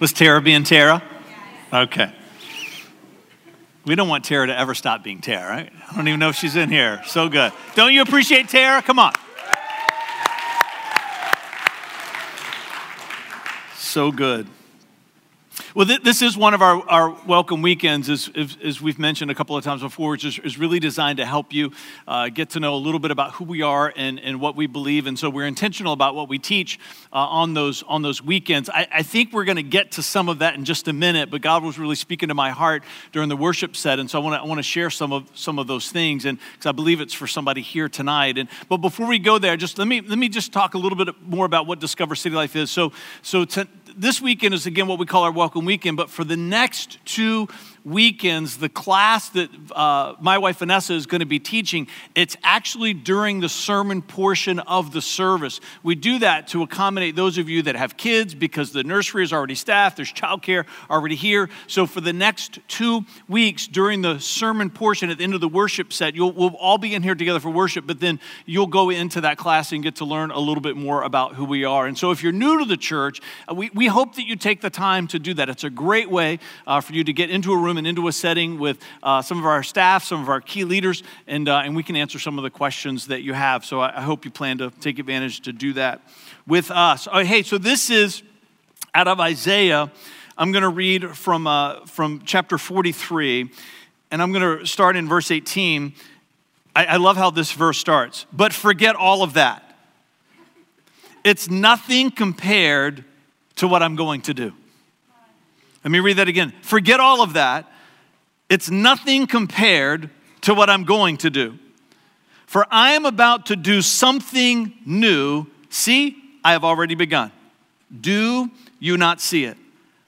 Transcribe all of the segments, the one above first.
Was Tara being Tara? Okay. We don't want Tara to ever stop being Tara, right? I don't even know if she's in here. So good. Don't you appreciate Tara? Come on. So good. Well, th- this is one of our, our welcome weekends, as, as, we've mentioned a couple of times before, which is, is really designed to help you uh, get to know a little bit about who we are and, and what we believe. And so we're intentional about what we teach uh, on, those, on those weekends. I, I think we're going to get to some of that in just a minute, but God was really speaking to my heart during the worship set. And so I want to I wanna share some of, some of those things, and because I believe it's for somebody here tonight. And, but before we go there, just let me, let me just talk a little bit more about what Discover City Life is. So, so to, this weekend is again what we call our welcome weekend, but for the next two weekends, the class that uh, my wife Vanessa is going to be teaching, it's actually during the sermon portion of the service. We do that to accommodate those of you that have kids because the nursery is already staffed, there's childcare already here. So for the next two weeks during the sermon portion at the end of the worship set, you'll we'll all be in here together for worship, but then you'll go into that class and get to learn a little bit more about who we are. And so if you're new to the church, uh, we, we hope that you take the time to do that. It's a great way uh, for you to get into a room and into a setting with uh, some of our staff, some of our key leaders, and, uh, and we can answer some of the questions that you have. So I, I hope you plan to take advantage to do that with us. Oh, hey, so this is out of Isaiah. I'm going to read from, uh, from chapter 43, and I'm going to start in verse 18. I, I love how this verse starts. But forget all of that. It's nothing compared to what I'm going to do. Let me read that again. Forget all of that. It's nothing compared to what I'm going to do. For I am about to do something new. See, I have already begun. Do you not see it?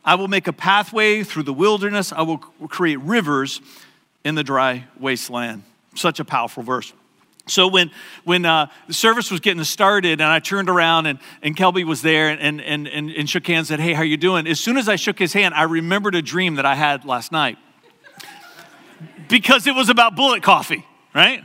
I will make a pathway through the wilderness, I will create rivers in the dry wasteland. Such a powerful verse. So when, when uh, the service was getting started and I turned around and, and Kelby was there and, and, and, and shook hands and said, hey, how you doing? As soon as I shook his hand, I remembered a dream that I had last night. because it was about bullet coffee, right?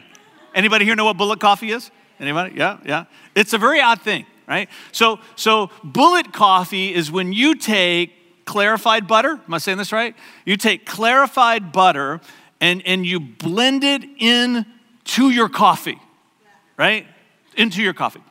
Anybody here know what bullet coffee is? Anybody? Yeah, yeah. It's a very odd thing, right? So, so bullet coffee is when you take clarified butter. Am I saying this right? You take clarified butter and, and you blend it in to your coffee, right? Into your coffee.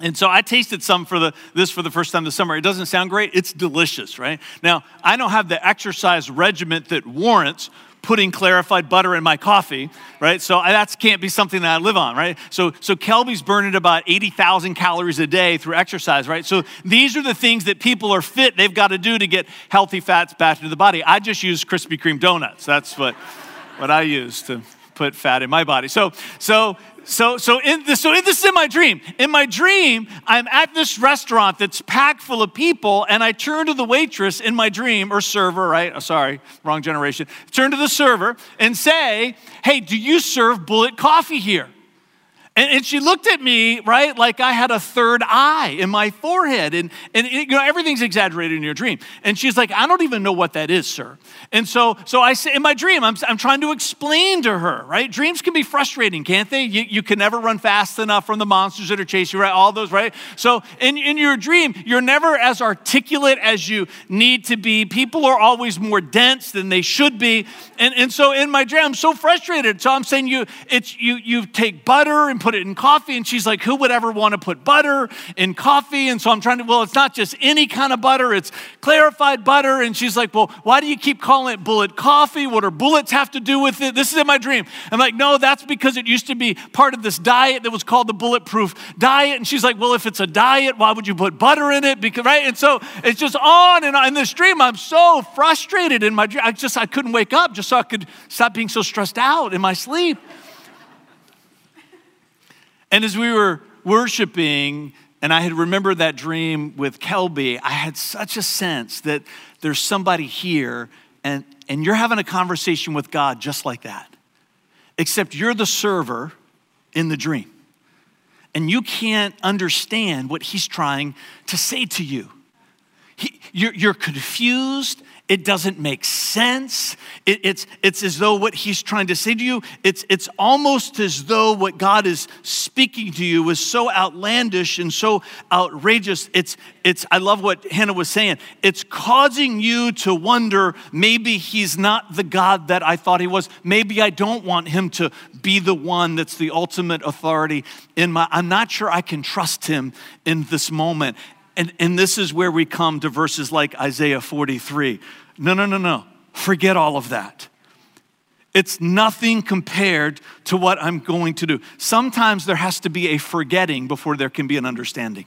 And so I tasted some for the this for the first time this summer. It doesn't sound great. It's delicious, right? Now, I don't have the exercise regiment that warrants putting clarified butter in my coffee, right? So that can't be something that I live on, right? So so Kelby's burning about 80,000 calories a day through exercise, right? So these are the things that people are fit, they've got to do to get healthy fats back into the body. I just use Krispy Kreme donuts. That's what what I use to put fat in my body. So, so, so, so, in this, so in this is in my dream. In my dream, I'm at this restaurant that's packed full of people, and I turn to the waitress in my dream, or server, right? Oh, sorry, wrong generation. Turn to the server and say, Hey, do you serve bullet coffee here? And, and, she looked at me, right, like I had a third eye in my forehead. And, and it, you know, everything's exaggerated in your dream. And she's like, I don't even know what that is, sir. And so, so I say, in my dream, I'm, I'm trying to explain to her, right? Dreams can be frustrating, can't they? You, you can never run fast enough from the monsters that are chasing you, right? All those, right? So in, in your dream, you're never as articulate as you need to be. People are always more dense than they should be. And, and so in my dream, I'm so frustrated. So I'm saying you, it's, you, you take butter and put it in coffee. And she's like, Who would ever want to put butter in coffee? And so I'm trying to, well, it's not just any kind of butter, it's clarified butter. And she's like, Well, why do you keep calling it bullet coffee? What do bullets have to do with it? This is in my dream. I'm like, No, that's because it used to be part of this diet that was called the bulletproof diet. And she's like, Well, if it's a diet, why would you put butter in it? Because, right? And so it's just on and on. In this dream, I'm so frustrated in my dream. I just, I couldn't wake up just so I could stop being so stressed out in my sleep. And as we were worshiping, and I had remembered that dream with Kelby, I had such a sense that there's somebody here and, and you're having a conversation with God just like that. Except you're the server in the dream. And you can't understand what he's trying to say to you. He, you're, you're confused. It doesn't make sense. It, it's, it's as though what he's trying to say to you, it's, it's almost as though what God is speaking to you is so outlandish and so outrageous. It's, it's, I love what Hannah was saying. It's causing you to wonder maybe he's not the God that I thought he was. Maybe I don't want him to be the one that's the ultimate authority in my, I'm not sure I can trust him in this moment. And, and this is where we come to verses like Isaiah 43. No, no, no, no. Forget all of that. It's nothing compared to what I'm going to do. Sometimes there has to be a forgetting before there can be an understanding.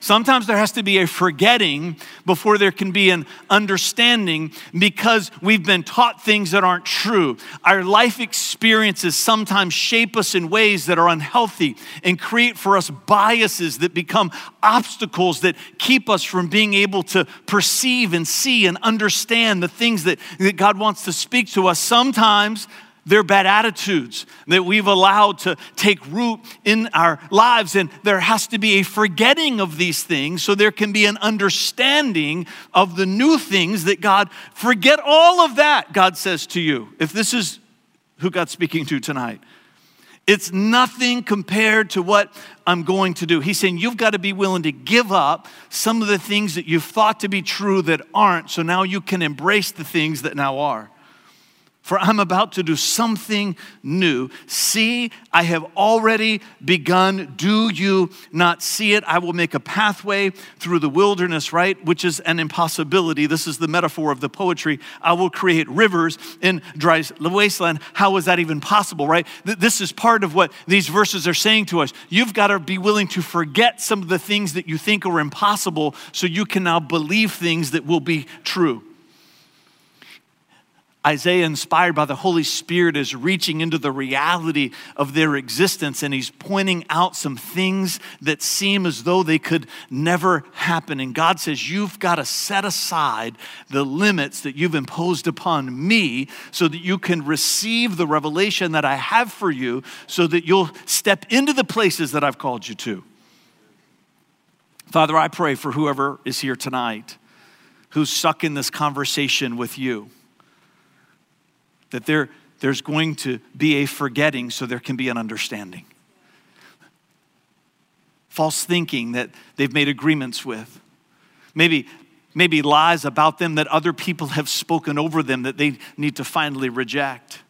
Sometimes there has to be a forgetting before there can be an understanding because we've been taught things that aren't true. Our life experiences sometimes shape us in ways that are unhealthy and create for us biases that become obstacles that keep us from being able to perceive and see and understand the things that, that God wants to speak to us. Sometimes they're bad attitudes that we've allowed to take root in our lives. And there has to be a forgetting of these things so there can be an understanding of the new things that God, forget all of that, God says to you. If this is who God's speaking to tonight, it's nothing compared to what I'm going to do. He's saying you've got to be willing to give up some of the things that you've thought to be true that aren't, so now you can embrace the things that now are for I'm about to do something new. See, I have already begun. Do you not see it? I will make a pathway through the wilderness, right? Which is an impossibility. This is the metaphor of the poetry. I will create rivers in dry wasteland. How is that even possible, right? This is part of what these verses are saying to us. You've got to be willing to forget some of the things that you think are impossible so you can now believe things that will be true. Isaiah, inspired by the Holy Spirit, is reaching into the reality of their existence and he's pointing out some things that seem as though they could never happen. And God says, You've got to set aside the limits that you've imposed upon me so that you can receive the revelation that I have for you, so that you'll step into the places that I've called you to. Father, I pray for whoever is here tonight who's stuck in this conversation with you that there, there's going to be a forgetting so there can be an understanding. False thinking that they've made agreements with. Maybe, maybe lies about them that other people have spoken over them that they need to finally reject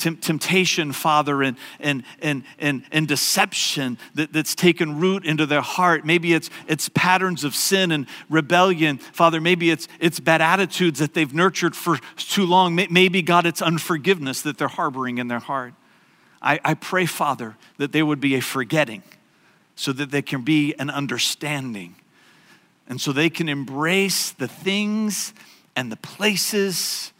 temptation, Father, and, and, and, and, and deception that, that's taken root into their heart. Maybe it's, it's patterns of sin and rebellion. Father, maybe it's, it's bad attitudes that they've nurtured for too long. Maybe, God, it's unforgiveness that they're harboring in their heart. I, I pray, Father, that there would be a forgetting so that there can be an understanding and so they can embrace the things and the places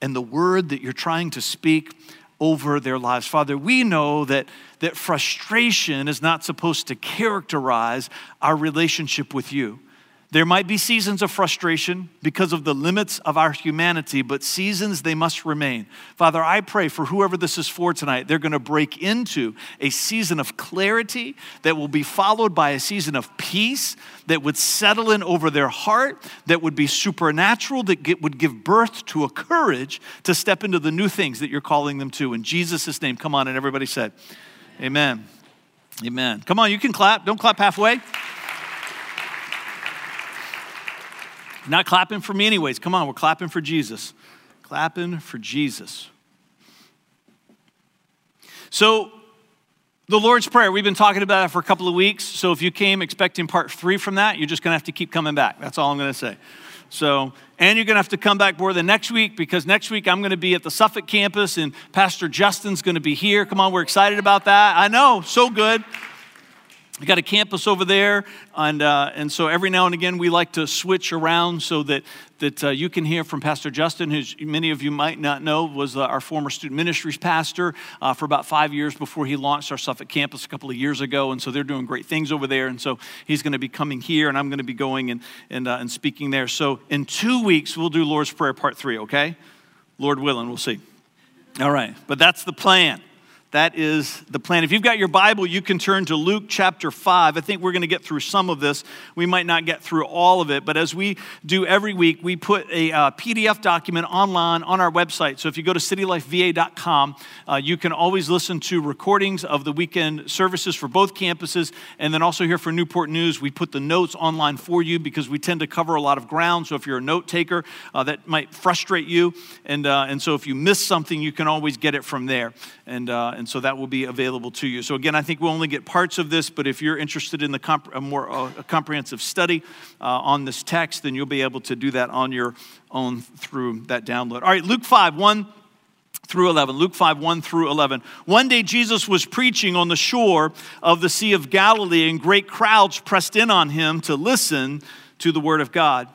and the word that you're trying to speak over their lives. Father, we know that, that frustration is not supposed to characterize our relationship with you. There might be seasons of frustration because of the limits of our humanity, but seasons they must remain. Father, I pray for whoever this is for tonight, they're going to break into a season of clarity that will be followed by a season of peace that would settle in over their heart, that would be supernatural, that get, would give birth to a courage to step into the new things that you're calling them to. In Jesus' name, come on, and everybody said, Amen. Amen. Come on, you can clap. Don't clap halfway. Not clapping for me, anyways. Come on, we're clapping for Jesus. Clapping for Jesus. So, the Lord's Prayer, we've been talking about it for a couple of weeks. So, if you came expecting part three from that, you're just going to have to keep coming back. That's all I'm going to say. So, and you're going to have to come back more than next week because next week I'm going to be at the Suffolk campus and Pastor Justin's going to be here. Come on, we're excited about that. I know, so good. We got a campus over there, and, uh, and so every now and again we like to switch around so that, that uh, you can hear from Pastor Justin, who many of you might not know was uh, our former student ministries pastor uh, for about five years before he launched our Suffolk campus a couple of years ago. And so they're doing great things over there. And so he's going to be coming here, and I'm going to be going and, and, uh, and speaking there. So in two weeks, we'll do Lord's Prayer Part 3, okay? Lord willing, we'll see. All right, but that's the plan. That is the plan. If you've got your Bible, you can turn to Luke chapter 5. I think we're going to get through some of this. We might not get through all of it, but as we do every week, we put a uh, PDF document online on our website. So if you go to citylifeva.com, uh, you can always listen to recordings of the weekend services for both campuses. And then also here for Newport News, we put the notes online for you because we tend to cover a lot of ground. So if you're a note taker, uh, that might frustrate you. And, uh, and so if you miss something, you can always get it from there. And, uh, and so that will be available to you. So, again, I think we'll only get parts of this, but if you're interested in the comp- a more uh, a comprehensive study uh, on this text, then you'll be able to do that on your own through that download. All right, Luke 5, 1 through 11. Luke 5, 1 through 11. One day Jesus was preaching on the shore of the Sea of Galilee, and great crowds pressed in on him to listen to the word of God.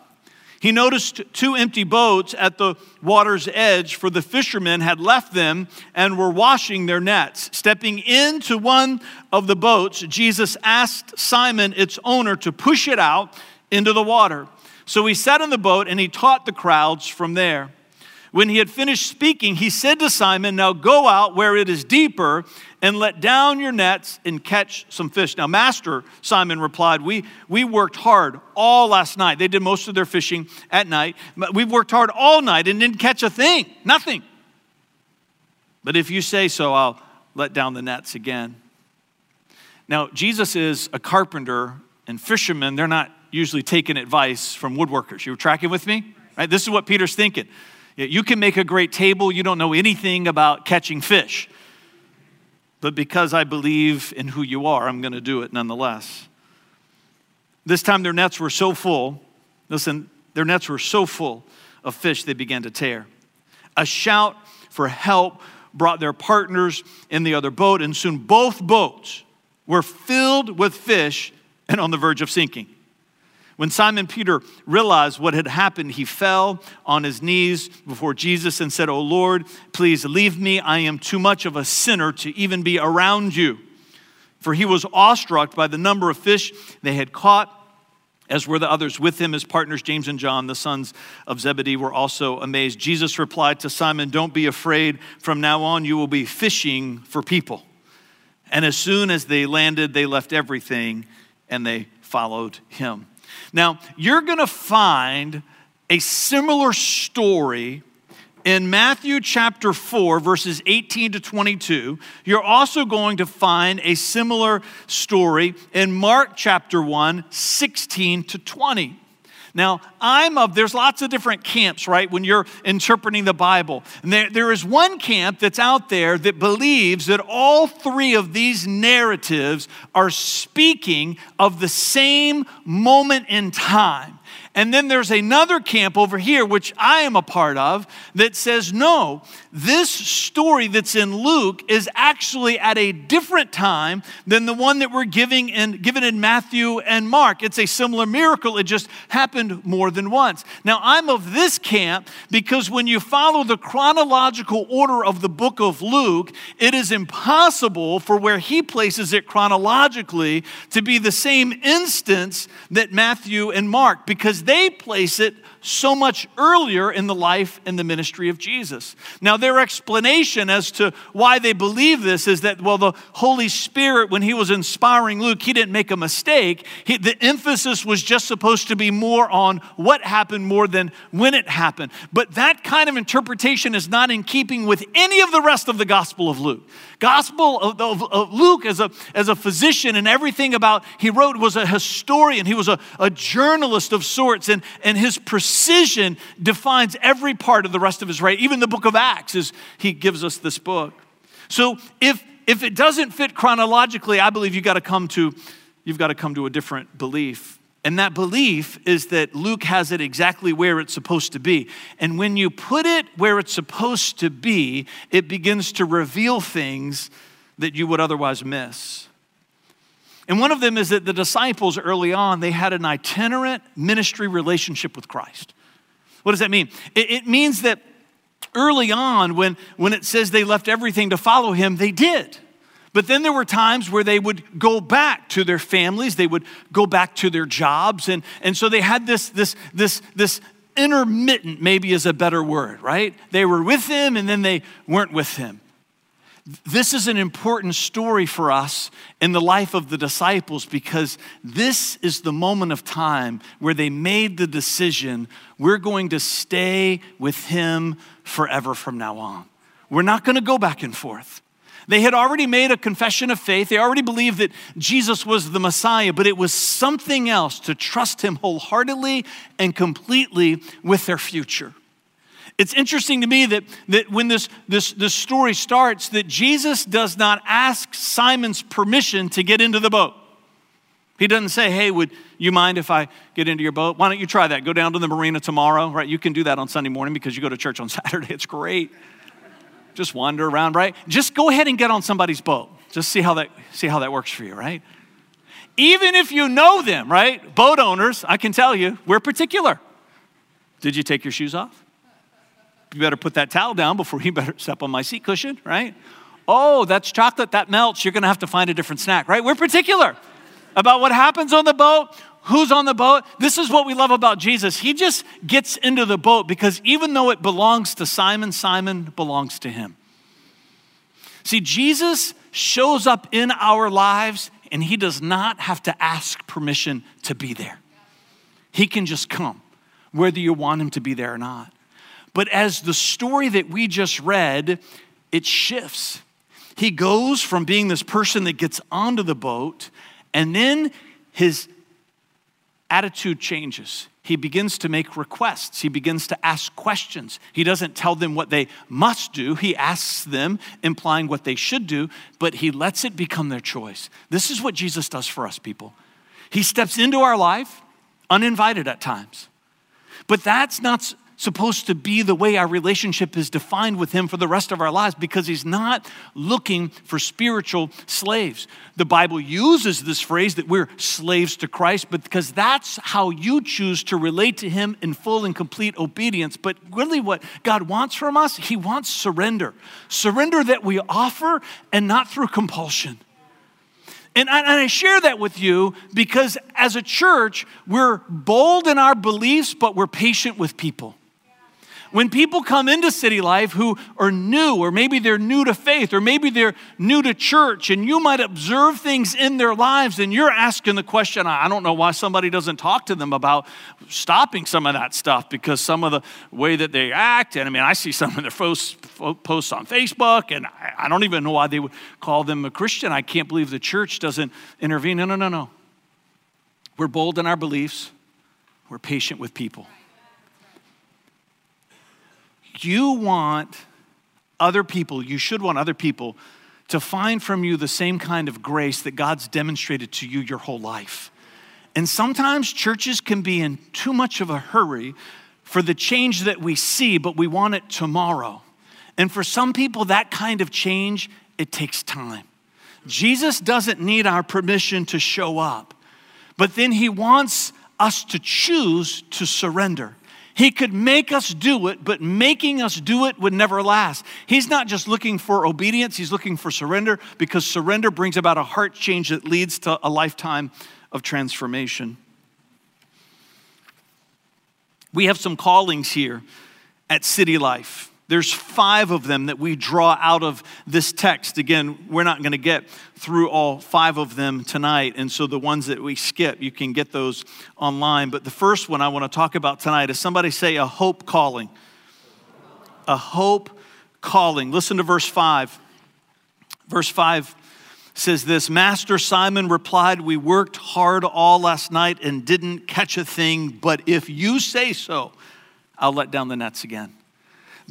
He noticed two empty boats at the water's edge, for the fishermen had left them and were washing their nets. Stepping into one of the boats, Jesus asked Simon, its owner, to push it out into the water. So he sat in the boat and he taught the crowds from there. When he had finished speaking, he said to Simon, Now go out where it is deeper and let down your nets and catch some fish. Now, Master, Simon replied, we, we worked hard all last night. They did most of their fishing at night. We've worked hard all night and didn't catch a thing, nothing. But if you say so, I'll let down the nets again. Now, Jesus is a carpenter, and fishermen, they're not usually taking advice from woodworkers. You are tracking with me? Right? This is what Peter's thinking. You can make a great table, you don't know anything about catching fish. But because I believe in who you are, I'm going to do it nonetheless. This time their nets were so full, listen, their nets were so full of fish they began to tear. A shout for help brought their partners in the other boat, and soon both boats were filled with fish and on the verge of sinking. When Simon Peter realized what had happened, he fell on his knees before Jesus and said, Oh Lord, please leave me. I am too much of a sinner to even be around you. For he was awestruck by the number of fish they had caught, as were the others with him. His partners, James and John, the sons of Zebedee, were also amazed. Jesus replied to Simon, Don't be afraid. From now on, you will be fishing for people. And as soon as they landed, they left everything and they followed him. Now, you're going to find a similar story in Matthew chapter 4, verses 18 to 22. You're also going to find a similar story in Mark chapter 1, 16 to 20. Now, I'm of, there's lots of different camps, right, when you're interpreting the Bible. And there, there is one camp that's out there that believes that all three of these narratives are speaking of the same moment in time. And then there's another camp over here, which I am a part of, that says, no, this story that's in Luke is actually at a different time than the one that we're giving in, given in Matthew and Mark. It's a similar miracle, it just happened more than once. Now, I'm of this camp because when you follow the chronological order of the book of Luke, it is impossible for where he places it chronologically to be the same instance that Matthew and Mark, because they place it so much earlier in the life and the ministry of Jesus. Now, their explanation as to why they believe this is that, well, the Holy Spirit, when he was inspiring Luke, he didn't make a mistake. He, the emphasis was just supposed to be more on what happened more than when it happened. But that kind of interpretation is not in keeping with any of the rest of the Gospel of Luke. Gospel of, of, of Luke, as a, as a physician and everything about he wrote, was a historian. He was a, a journalist of sorts, and, and his precision defines every part of the rest of his writing. Even the book of Acts, as he gives us this book. So if, if it doesn't fit chronologically, I believe you've got to come to, you've got to come to a different belief. And that belief is that Luke has it exactly where it's supposed to be. And when you put it where it's supposed to be, it begins to reveal things that you would otherwise miss. And one of them is that the disciples early on, they had an itinerant ministry relationship with Christ. What does that mean? It, it means that early on, when, when it says they left everything to follow him, they did. But then there were times where they would go back to their families, they would go back to their jobs. And, and so they had this, this, this, this intermittent, maybe is a better word, right? They were with him and then they weren't with him. This is an important story for us in the life of the disciples because this is the moment of time where they made the decision we're going to stay with him forever from now on. We're not going to go back and forth. They had already made a confession of faith. They already believed that Jesus was the Messiah, but it was something else to trust him wholeheartedly and completely with their future. It's interesting to me that, that when this, this, this story starts, that Jesus does not ask Simon's permission to get into the boat. He doesn't say, hey, would you mind if I get into your boat? Why don't you try that? Go down to the marina tomorrow, right? You can do that on Sunday morning because you go to church on Saturday. It's great. Just wander around, right? Just go ahead and get on somebody's boat. Just see how that, see how that works for you, right? Even if you know them, right? Boat owners, I can tell you, we're particular. Did you take your shoes off? You better put that towel down before you better step on my seat cushion, right? Oh, that's chocolate, that melts. You're going to have to find a different snack, right? We're particular about what happens on the boat, who's on the boat. This is what we love about Jesus. He just gets into the boat because even though it belongs to Simon, Simon belongs to him. See, Jesus shows up in our lives and he does not have to ask permission to be there. He can just come, whether you want him to be there or not. But as the story that we just read, it shifts. He goes from being this person that gets onto the boat, and then his attitude changes. He begins to make requests. He begins to ask questions. He doesn't tell them what they must do. He asks them, implying what they should do, but he lets it become their choice. This is what Jesus does for us, people. He steps into our life, uninvited at times. But that's not supposed to be the way our relationship is defined with Him for the rest of our lives because He's not looking for spiritual slaves. The Bible uses this phrase that we're slaves to Christ, because that's how you choose to relate to Him in full and complete obedience. But really, what God wants from us, He wants surrender. Surrender that we offer and not through compulsion. And I, and I, share that with you because as a church, we're bold in our beliefs, but we're patient with people. When people come into city life who are new, or maybe they're new to faith, or maybe they're new to church, and you might observe things in their lives, and you're asking the question I don't know why somebody doesn't talk to them about stopping some of that stuff because some of the way that they act, and I mean, I see some of their posts, posts on Facebook, and I don't even know why they would call them a Christian. I can't believe the church doesn't intervene. No, no, no, no. We're bold in our beliefs, we're patient with people you want other people, you should want other people to find from you the same kind of grace that God's demonstrated to you your whole life. And sometimes churches can be in too much of a hurry for the change that we see, but we want it tomorrow. And for some people, that kind of change, it takes time. Jesus doesn't need our permission to show up, but then he wants us to choose to surrender. He could make us do it, but making us do it would never last. He's not just looking for obedience, he's looking for surrender because surrender brings about a heart change that leads to a lifetime of transformation. We have some callings here at City Life. There's five of them that we draw out of this text. Again, we're not going to get through all five of them tonight. And so the ones that we skip, you can get those online. But the first one I want to talk about tonight is somebody say a hope calling. A hope calling. Listen to verse 5. Verse 5 says this Master Simon replied, We worked hard all last night and didn't catch a thing, but if you say so, I'll let down the nets again.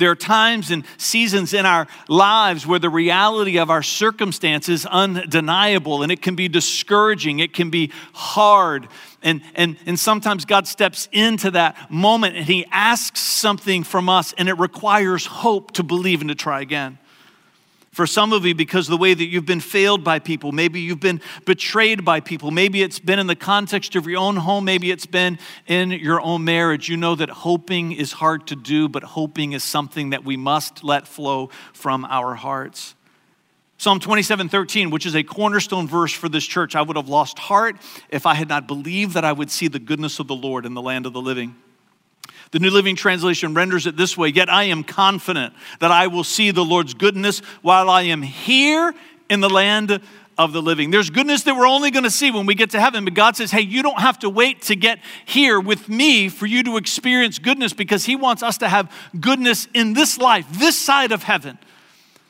There are times and seasons in our lives where the reality of our circumstance is undeniable and it can be discouraging, it can be hard. And, and, and sometimes God steps into that moment and He asks something from us, and it requires hope to believe and to try again. For some of you, because the way that you've been failed by people, maybe you've been betrayed by people, maybe it's been in the context of your own home, maybe it's been in your own marriage. You know that hoping is hard to do, but hoping is something that we must let flow from our hearts. Psalm 27 13, which is a cornerstone verse for this church, I would have lost heart if I had not believed that I would see the goodness of the Lord in the land of the living. The New Living Translation renders it this way Yet I am confident that I will see the Lord's goodness while I am here in the land of the living. There's goodness that we're only going to see when we get to heaven, but God says, hey, you don't have to wait to get here with me for you to experience goodness because He wants us to have goodness in this life, this side of heaven.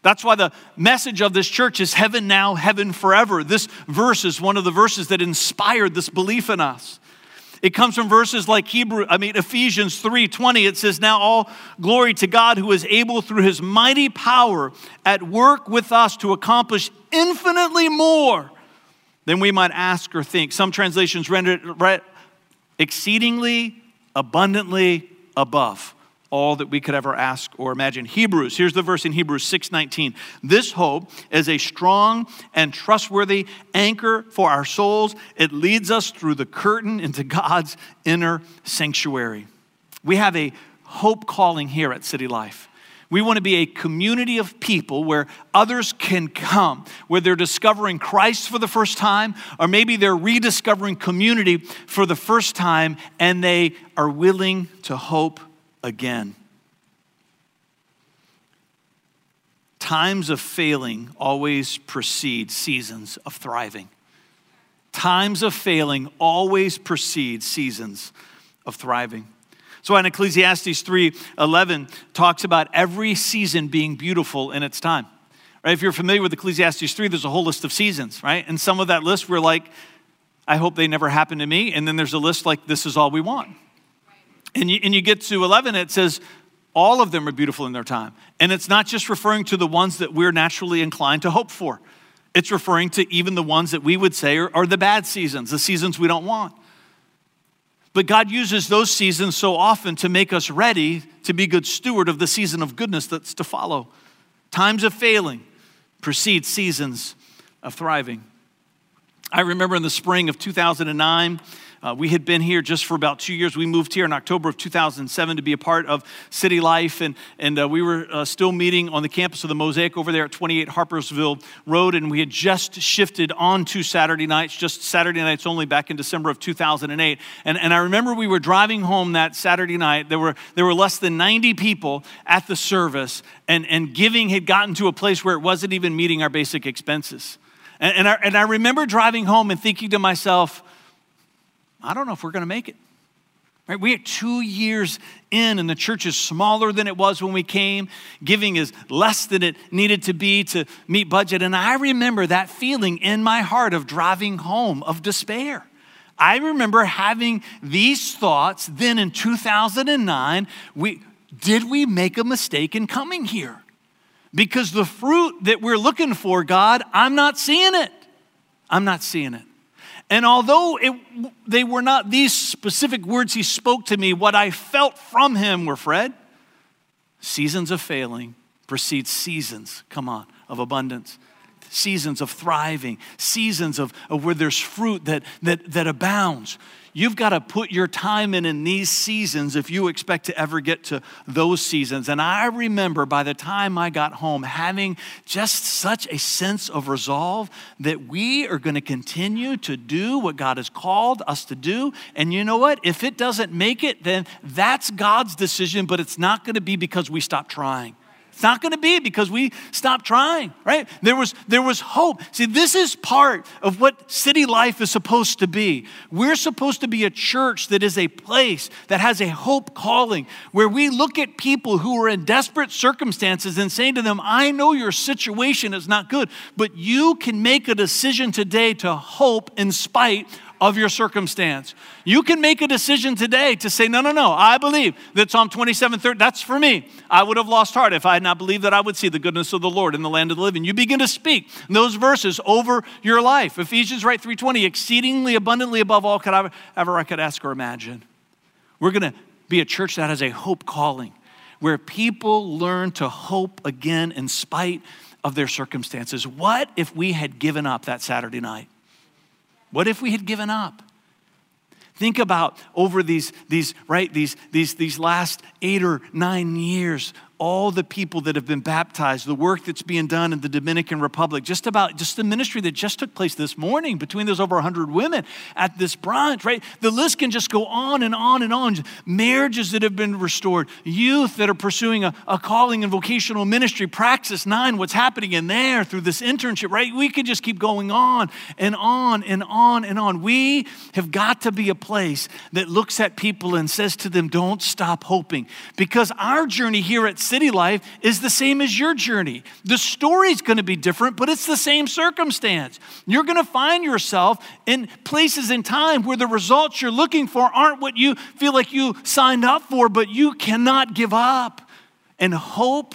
That's why the message of this church is heaven now, heaven forever. This verse is one of the verses that inspired this belief in us. It comes from verses like Hebrew, I mean Ephesians 3:20. It says, "Now all glory to God who is able through his mighty power at work with us to accomplish infinitely more than we might ask or think." Some translations render it exceedingly abundantly above all that we could ever ask or imagine. Hebrews, here's the verse in Hebrews 6:19. This hope is a strong and trustworthy anchor for our souls. It leads us through the curtain into God's inner sanctuary. We have a hope calling here at City Life. We want to be a community of people where others can come, where they're discovering Christ for the first time, or maybe they're rediscovering community for the first time and they are willing to hope again. Times of failing always precede seasons of thriving. Times of failing always precede seasons of thriving. So in Ecclesiastes 3:11 talks about every season being beautiful in its time. Right? If you're familiar with Ecclesiastes 3, there's a whole list of seasons, right? And some of that list we're like, I hope they never happen to me. And then there's a list like, this is all we want. And you, and you get to 11, it says, all of them are beautiful in their time. And it's not just referring to the ones that we're naturally inclined to hope for, it's referring to even the ones that we would say are, are the bad seasons, the seasons we don't want. But God uses those seasons so often to make us ready to be good steward of the season of goodness that's to follow. Times of failing precede seasons of thriving. I remember in the spring of 2009, uh, we had been here just for about two years. We moved here in October of 2007 to be a part of City Life, and, and uh, we were uh, still meeting on the campus of the Mosaic over there at 28 Harpersville Road, and we had just shifted on to Saturday nights, just Saturday nights only back in December of 2008. And, and I remember we were driving home that Saturday night. There were, there were less than 90 people at the service, and, and giving had gotten to a place where it wasn't even meeting our basic expenses. And, and, I, and I remember driving home and thinking to myself, I don't know if we're going to make it. Right? We are two years in, and the church is smaller than it was when we came. Giving is less than it needed to be to meet budget. And I remember that feeling in my heart of driving home, of despair. I remember having these thoughts then in 2009. We, did we make a mistake in coming here? Because the fruit that we're looking for, God, I'm not seeing it. I'm not seeing it. And although it, they were not these specific words he spoke to me, what I felt from him were Fred, seasons of failing precede seasons, come on, of abundance. Seasons of thriving, seasons of, of where there's fruit that, that, that abounds. You've got to put your time in in these seasons if you expect to ever get to those seasons. And I remember by the time I got home having just such a sense of resolve that we are going to continue to do what God has called us to do. And you know what? If it doesn't make it, then that's God's decision, but it's not going to be because we stop trying. It's not going to be because we stopped trying, right? There was, there was hope. See, this is part of what city life is supposed to be. We're supposed to be a church that is a place that has a hope calling, where we look at people who are in desperate circumstances and say to them, I know your situation is not good, but you can make a decision today to hope in spite of your circumstance. You can make a decision today to say, no, no, no, I believe that Psalm 27, 30, that's for me. I would have lost heart if I had not believed that I would see the goodness of the Lord in the land of the living. You begin to speak those verses over your life. Ephesians right 320, exceedingly abundantly above all could I, ever I could ask or imagine. We're going to be a church that has a hope calling, where people learn to hope again in spite of their circumstances. What if we had given up that Saturday night? What if we had given up? Think about over these, these right, these, these, these last eight or nine years, all the people that have been baptized, the work that's being done in the Dominican Republic, just about just the ministry that just took place this morning between those over 100 women at this brunch, right? The list can just go on and on and on. Marriages that have been restored, youth that are pursuing a, a calling in vocational ministry, Praxis 9, what's happening in there through this internship, right? We could just keep going on and on and on and on. We have got to be a place that looks at people and says to them, don't stop hoping. Because our journey here at City Life is the same as your journey. The story's going to be different, but it's the same circumstance. You're going to find yourself in places in time where the results you're looking for aren't what you feel like you signed up for, but you cannot give up. And hope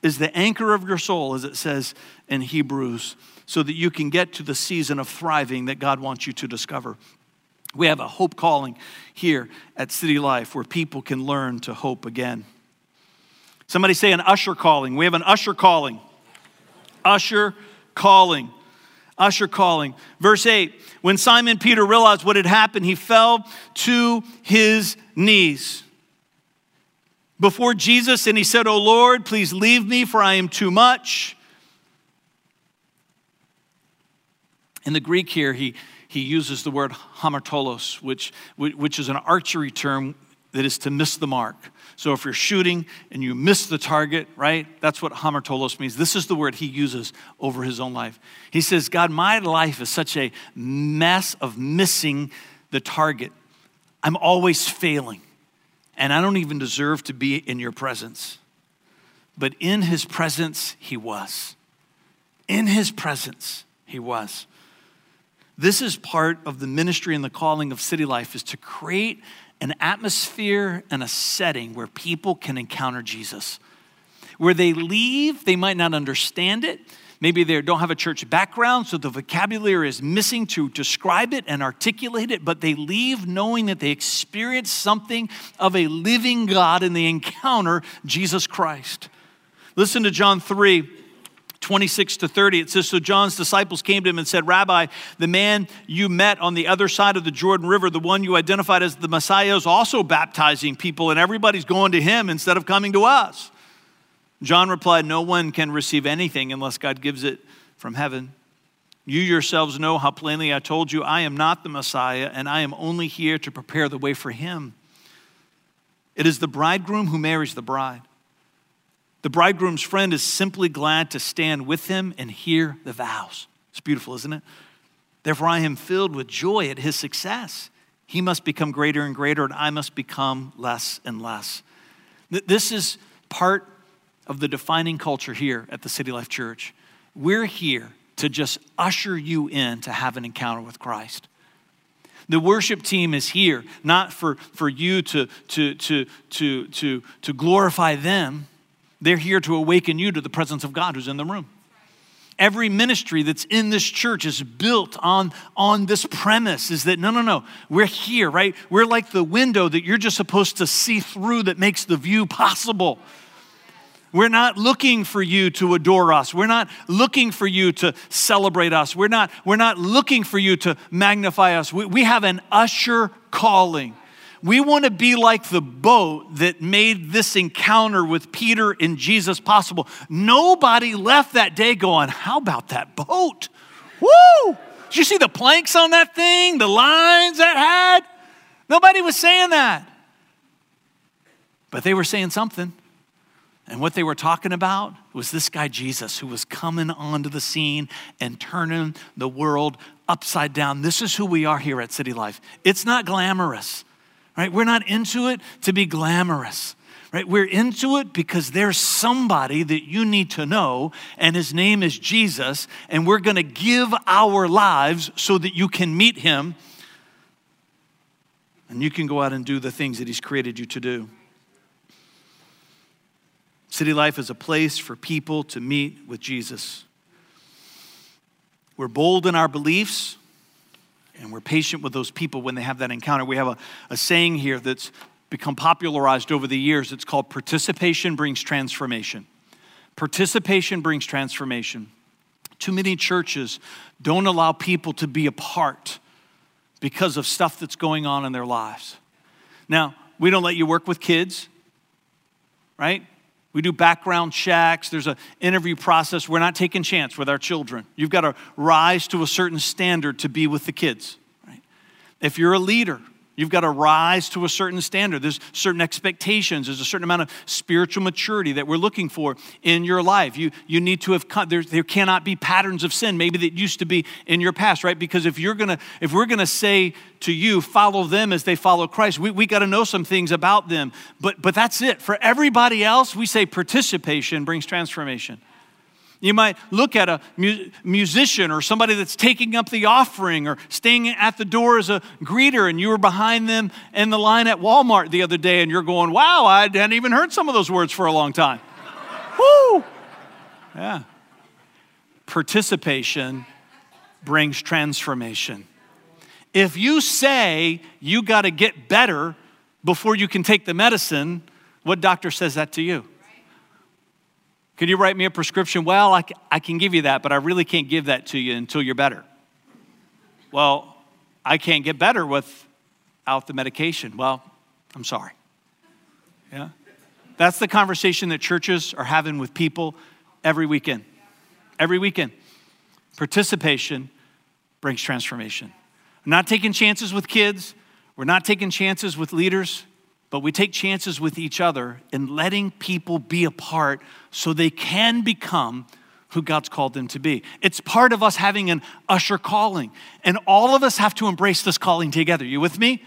is the anchor of your soul, as it says in Hebrews, so that you can get to the season of thriving that God wants you to discover. We have a hope calling here at City Life where people can learn to hope again. Somebody say an usher calling. We have an usher calling. Usher calling. Usher calling. Verse 8 When Simon Peter realized what had happened, he fell to his knees before Jesus and he said, Oh Lord, please leave me, for I am too much. In the Greek here, he, he uses the word hamartolos, which, which is an archery term that is to miss the mark. So if you're shooting and you miss the target, right? That's what hamartolos means. This is the word he uses over his own life. He says, God, my life is such a mess of missing the target. I'm always failing, and I don't even deserve to be in your presence. But in his presence, he was. In his presence, he was. This is part of the ministry and the calling of City Life is to create an atmosphere and a setting where people can encounter Jesus. Where they leave, they might not understand it. Maybe they don't have a church background, so the vocabulary is missing to describe it and articulate it, but they leave knowing that they experience something of a living God and they encounter Jesus Christ. Listen to John 3 26 to 30, it says So John's disciples came to him and said, Rabbi, the man you met on the other side of the Jordan River, the one you identified as the Messiah, is also baptizing people, and everybody's going to him instead of coming to us. John replied, No one can receive anything unless God gives it from heaven. You yourselves know how plainly I told you, I am not the Messiah, and I am only here to prepare the way for him. It is the bridegroom who marries the bride. The bridegroom's friend is simply glad to stand with him and hear the vows. It's beautiful, isn't it? Therefore, I am filled with joy at his success. He must become greater and greater, and I must become less and less. This is part of the defining culture here at the City Life Church. We're here to just usher you in to have an encounter with Christ. The worship team is here not for, for you to, to, to, to, to, to glorify them, they're here to awaken you to the presence of God who's in the room. Every ministry that's in this church is built on, on this premise is that no, no, no, we're here, right? We're like the window that you're just supposed to see through that makes the view possible. We're not looking for you to adore us. We're not looking for you to celebrate us. We're not, we're not looking for you to magnify us. We, we have an usher calling. We want to be like the boat that made this encounter with Peter and Jesus possible. Nobody left that day going, How about that boat? Woo! Did you see the planks on that thing, the lines that had? Nobody was saying that. But they were saying something. And what they were talking about was this guy Jesus who was coming onto the scene and turning the world upside down. This is who we are here at City Life. It's not glamorous right? We're not into it to be glamorous, right? We're into it because there's somebody that you need to know, and his name is Jesus, and we're going to give our lives so that you can meet him and you can go out and do the things that he's created you to do. City Life is a place for people to meet with Jesus. We're bold in our beliefs and we're patient with those people when they have that encounter. We have a, a saying here that's become popularized over the years. It's called participation brings transformation. Participation brings transformation. Too many churches don't allow people to be a part because of stuff that's going on in their lives. Now, we don't let you work with kids, right? We do background checks. There's an interview process. We're not taking chance with our children. You've got to rise to a certain standard to be with the kids. Right? If you're a leader, You've got to rise to a certain standard. There's certain expectations. There's a certain amount of spiritual maturity that we're looking for in your life. You, you need to have, there, there cannot be patterns of sin maybe that used to be in your past, right? Because if you're going to, if we're going to say to you, follow them as they follow Christ, we, we got to know some things about them. But, but that's it. For everybody else, we say participation brings transformation. You might look at a mu- musician or somebody that's taking up the offering or staying at the door as a greeter, and you were behind them in the line at Walmart the other day, and you're going, Wow, I hadn't even heard some of those words for a long time. Woo! Yeah. Participation brings transformation. If you say you got to get better before you can take the medicine, what doctor says that to you? Could you write me a prescription? Well, I, I can give you that, but I really can't give that to you until you're better. Well, I can't get better without the medication. Well, I'm sorry. Yeah? That's the conversation that churches are having with people every weekend. Every weekend. Participation brings transformation. We're not taking chances with kids, we're not taking chances with leaders but we take chances with each other in letting people be a part so they can become who God's called them to be. It's part of us having an usher calling, and all of us have to embrace this calling together. You with me?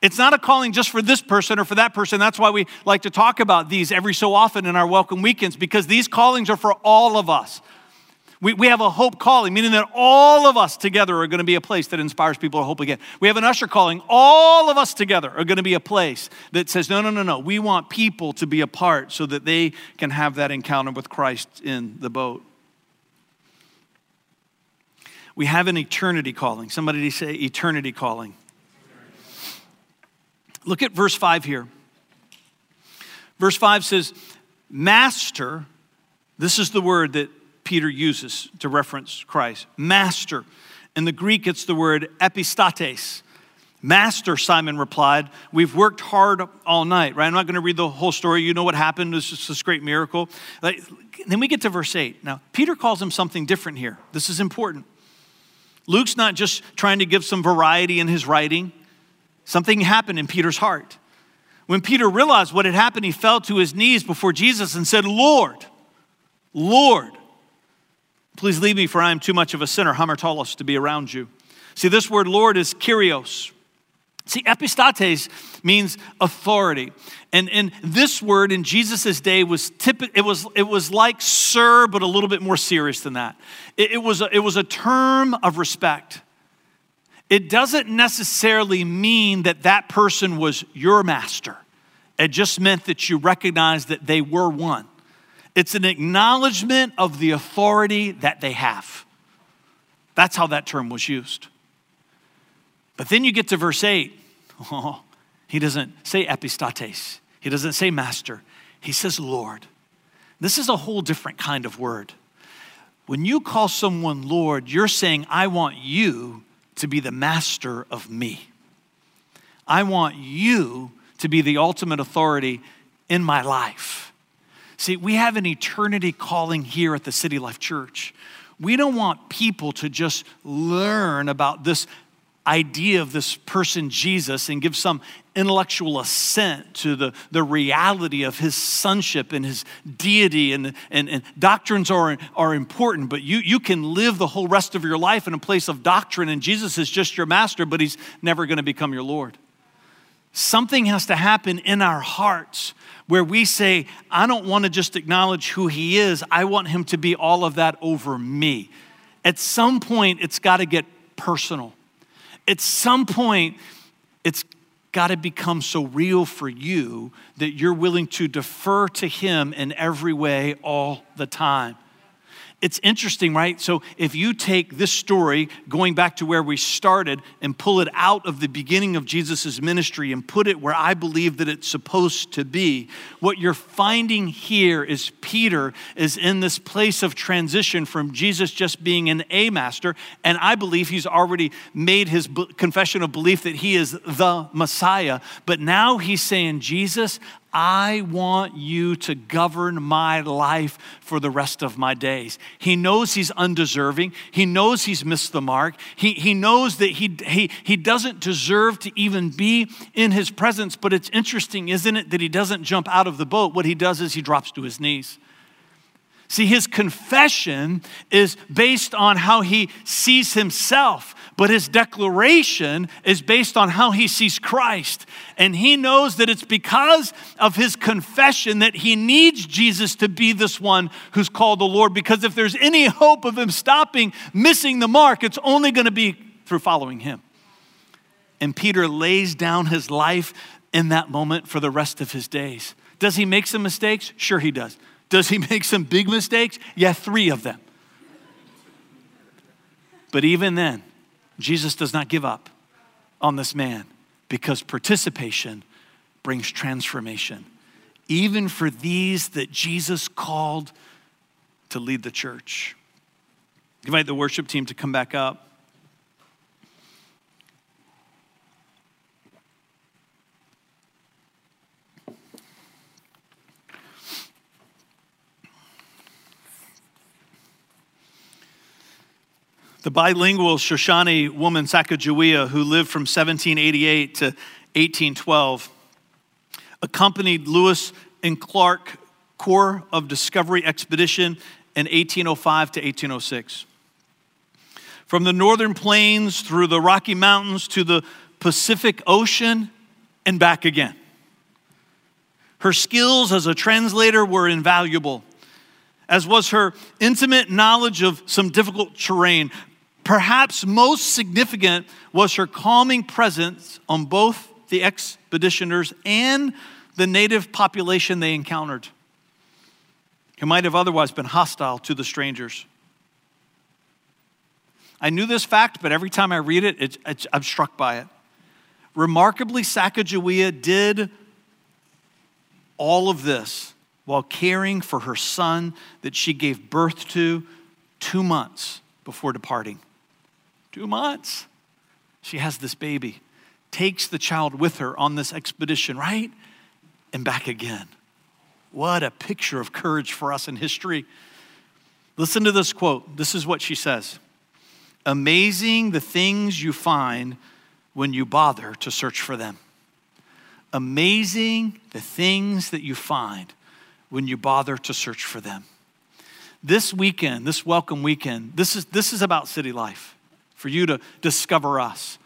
It's not a calling just for this person or for that person. That's why we like to talk about these every so often in our welcome weekends, because these callings are for all of us. We, we have a hope calling, meaning that all of us together are going to be a place that inspires people to hope again. We have an usher calling. All of us together are going to be a place that says, no, no, no, no. We want people to be a part so that they can have that encounter with Christ in the boat. We have an eternity calling. Somebody say eternity calling. Look at verse 5 here. Verse 5 says, Master, this is the word that Peter uses to reference Christ. Master. In the Greek, it's the word epistates. Master, Simon replied, We've worked hard all night, right? I'm not going to read the whole story. You know what happened. It's just this great miracle. Like, then we get to verse 8. Now, Peter calls him something different here. This is important. Luke's not just trying to give some variety in his writing, something happened in Peter's heart. When Peter realized what had happened, he fell to his knees before Jesus and said, Lord, Lord, Please leave me, for I am too much of a sinner, hamartolos, to be around you. See, this word Lord is kyrios. See, epistates means authority. And, and this word in Jesus' day was it was it was like sir, but a little bit more serious than that. It, it, was a, it was a term of respect. It doesn't necessarily mean that that person was your master. It just meant that you recognized that they were one. It's an acknowledgement of the authority that they have. That's how that term was used. But then you get to verse 8. Oh, he doesn't say epistates, he doesn't say master, he says Lord. This is a whole different kind of word. When you call someone Lord, you're saying, I want you to be the master of me. I want you to be the ultimate authority in my life. See, we have an eternity calling here at the City Life Church. We don't want people to just learn about this idea of this person, Jesus, and give some intellectual assent to the, the reality of his sonship and his deity. And, and, and doctrines are, are important, but you, you can live the whole rest of your life in a place of doctrine, and Jesus is just your master, but he's never going to become your Lord. Something has to happen in our hearts where we say, I don't want to just acknowledge who he is, I want him to be all of that over me. At some point, it's got to get personal. At some point, it's got to become so real for you that you're willing to defer to him in every way all the time it's interesting, right? So if you take this story, going back to where we started, and pull it out of the beginning of Jesus' ministry and put it where I believe that it's supposed to be, what you're finding here is Peter is in this place of transition from Jesus just being an A master, and I believe he's already made his confession of belief that he is the Messiah. But now he's saying, Jesus, I want you to govern my life for the rest of my days. He knows he's undeserving. He knows he's missed the mark. He, he knows that he, he, he doesn't deserve to even be in his presence. But it's interesting, isn't it, that he doesn't jump out of the boat? What he does is he drops to his knees. See, his confession is based on how he sees himself, but his declaration is based on how he sees Christ. And he knows that it's because of his confession that he needs Jesus to be this one who's called the Lord. Because if there's any hope of him stopping, missing the mark, it's only going to be through following him. And Peter lays down his life in that moment for the rest of his days. Does he make some mistakes? Sure, he does. Does he make some big mistakes? Yeah, three of them. But even then, Jesus does not give up on this man because participation brings transformation, even for these that Jesus called to lead the church. Invite the worship team to come back up. The bilingual Shoshone woman Sacagawea, who lived from 1788 to 1812, accompanied Lewis and Clark Corps of Discovery Expedition in 1805 to 1806. From the northern plains through the Rocky Mountains to the Pacific Ocean and back again. Her skills as a translator were invaluable, as was her intimate knowledge of some difficult terrain. Perhaps most significant was her calming presence on both the expeditioners and the native population they encountered, who might have otherwise been hostile to the strangers. I knew this fact, but every time I read it, I'm struck by it. Remarkably, Sacagawea did all of this while caring for her son that she gave birth to two months before departing two months. She has this baby, takes the child with her on this expedition, right? And back again. What a picture of courage for us in history. Listen to this quote. This is what she says Amazing the things you find when you bother to search for them. Amazing the things that you find when you bother to search for them. This weekend, this welcome weekend, this is, this is about city life for you to discover us.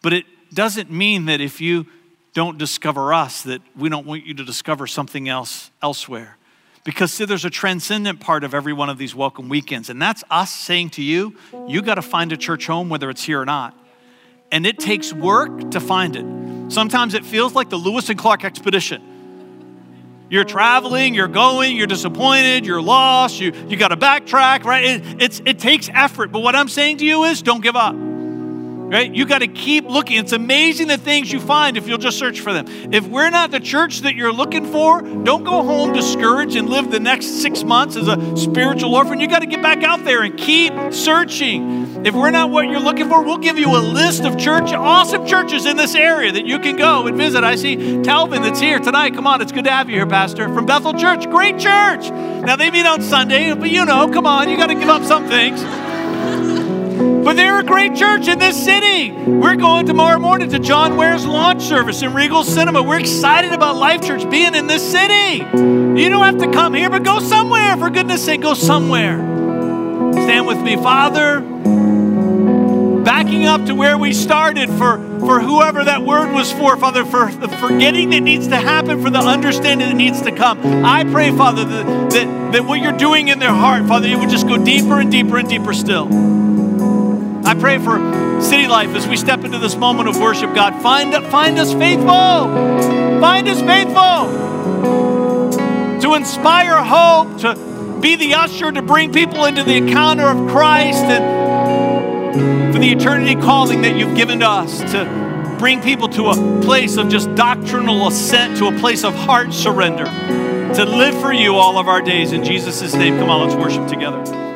But it doesn't mean that if you don't discover us, that we don't want you to discover something else elsewhere. Because see, there's a transcendent part of every one of these welcome weekends, and that's us saying to you, you got to find a church home, whether it's here or not. And it takes work to find it. Sometimes it feels like the Lewis and Clark expedition. You're traveling, you're going, you're disappointed, you're lost, you, you got to backtrack, right? It, it's, it takes effort. But what I'm saying to you is don't give up right? You got to keep looking. It's amazing the things you find if you'll just search for them. If we're not the church that you're looking for, don't go home discouraged and live the next six months as a spiritual orphan. You got to get back out there and keep searching. If we're not what you're looking for, we'll give you a list of church, awesome churches in this area that you can go and visit. I see Talvin that's here tonight. Come on, it's good to have you here, Pastor. From Bethel Church, great church. Now they meet on Sunday, but you know, come on, you got to give up some things. But they're a great church in this city. We're going tomorrow morning to John Ware's launch service in Regal Cinema. We're excited about Life Church being in this city. You don't have to come here, but go somewhere. For goodness sake, go somewhere. Stand with me, Father. Backing up to where we started for, for whoever that word was for, Father, for the forgetting that needs to happen, for the understanding that needs to come. I pray, Father, that, that, that what you're doing in their heart, Father, it would just go deeper and deeper and deeper still. I pray for city life as we step into this moment of worship, God. Find, find us faithful. Find us faithful to inspire hope, to be the usher, to bring people into the encounter of Christ, and for the eternity calling that you've given to us to bring people to a place of just doctrinal assent, to a place of heart surrender, to live for you all of our days. In Jesus' name, come on, let's worship together.